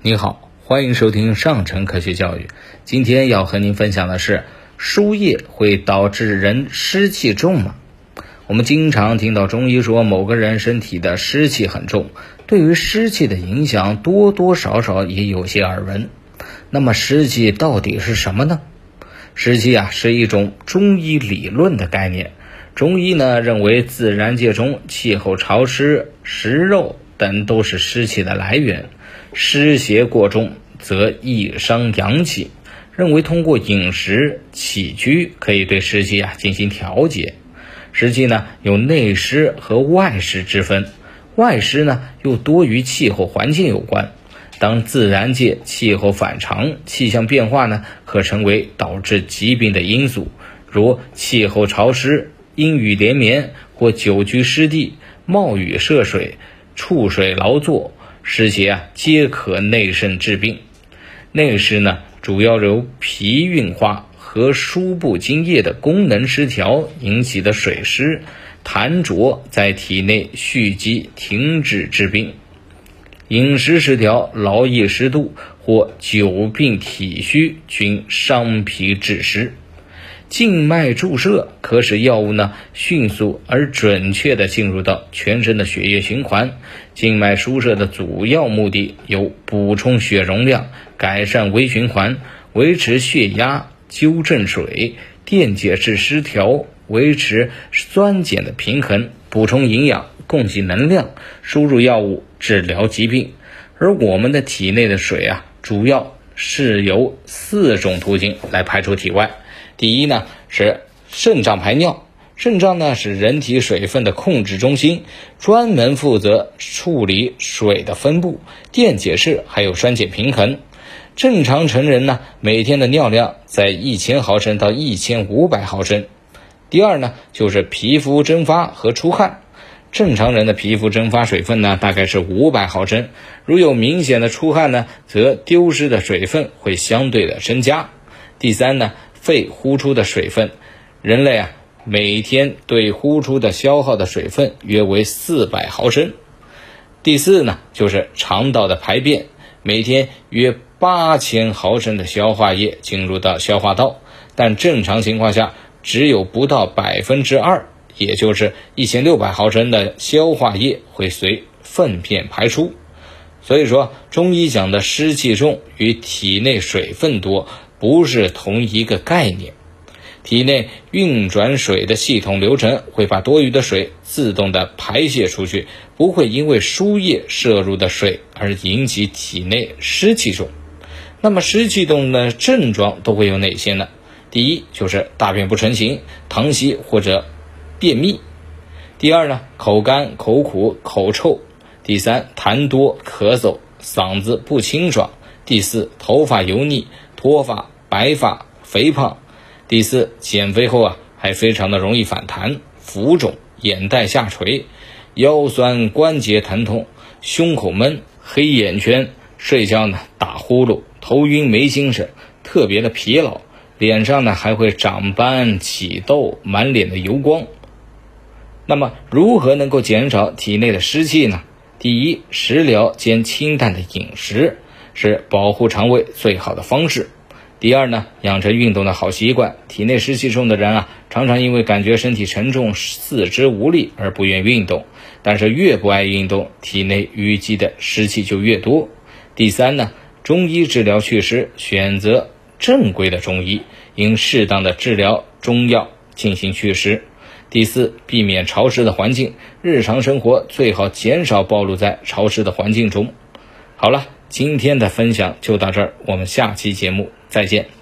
你好，欢迎收听上乘科学教育。今天要和您分享的是，输液会导致人湿气重吗？我们经常听到中医说某个人身体的湿气很重，对于湿气的影响多多少少也有些耳闻。那么湿气到底是什么呢？湿气啊是一种中医理论的概念。中医呢认为，自然界中气候潮湿、食肉等都是湿气的来源。湿邪过重，则易伤阳气。认为通过饮食起居可以对湿气啊进行调节。湿气呢有内湿和外湿之分，外湿呢又多与气候环境有关。当自然界气候反常，气象变化呢可成为导致疾病的因素，如气候潮湿、阴雨连绵或久居湿地、冒雨涉水、触水劳作。湿邪啊，皆可内渗致病。内湿呢，主要由脾运化和输布津液的功能失调引起的水湿痰浊在体内蓄积停止致病。饮食失调、劳逸失度或久病体虚均伤脾致湿。静脉注射可使药物呢迅速而准确地进入到全身的血液循环。静脉输射的主要目的有补充血容量、改善微循环、维持血压、纠正水、电解质失调、维持酸碱的平衡、补充营养、供给能量、输入药物、治疗疾病。而我们的体内的水啊，主要是由四种途径来排出体外。第一呢是肾脏排尿，肾脏呢是人体水分的控制中心，专门负责处理水的分布、电解质还有酸碱平衡。正常成人呢每天的尿量在一千毫升到一千五百毫升。第二呢就是皮肤蒸发和出汗，正常人的皮肤蒸发水分呢大概是五百毫升，如有明显的出汗呢，则丢失的水分会相对的增加。第三呢。肺呼出的水分，人类啊每天对呼出的消耗的水分约为四百毫升。第四呢，就是肠道的排便，每天约八千毫升的消化液进入到消化道，但正常情况下只有不到百分之二，也就是一千六百毫升的消化液会随粪便排出。所以说，中医讲的湿气重与体内水分多。不是同一个概念。体内运转水的系统流程会把多余的水自动的排泄出去，不会因为输液摄入的水而引起体内湿气重。那么湿气重的症状都会有哪些呢？第一就是大便不成形、溏稀或者便秘；第二呢，口干、口苦、口臭；第三，痰多、咳嗽、嗓子不清爽；第四，头发油腻。脱发、白发、肥胖。第四，减肥后啊，还非常的容易反弹、浮肿、眼袋下垂、腰酸关节疼痛、胸口闷、黑眼圈、睡觉呢打呼噜、头晕没精神、特别的疲劳，脸上呢还会长斑、起痘、满脸的油光。那么，如何能够减少体内的湿气呢？第一，食疗兼清淡的饮食。是保护肠胃最好的方式。第二呢，养成运动的好习惯。体内湿气重的人啊，常常因为感觉身体沉重、四肢无力而不愿运动。但是越不爱运动，体内淤积的湿气就越多。第三呢，中医治疗祛湿，选择正规的中医，应适当的治疗中药进行祛湿。第四，避免潮湿的环境，日常生活最好减少暴露在潮湿的环境中。好了。今天的分享就到这儿，我们下期节目再见。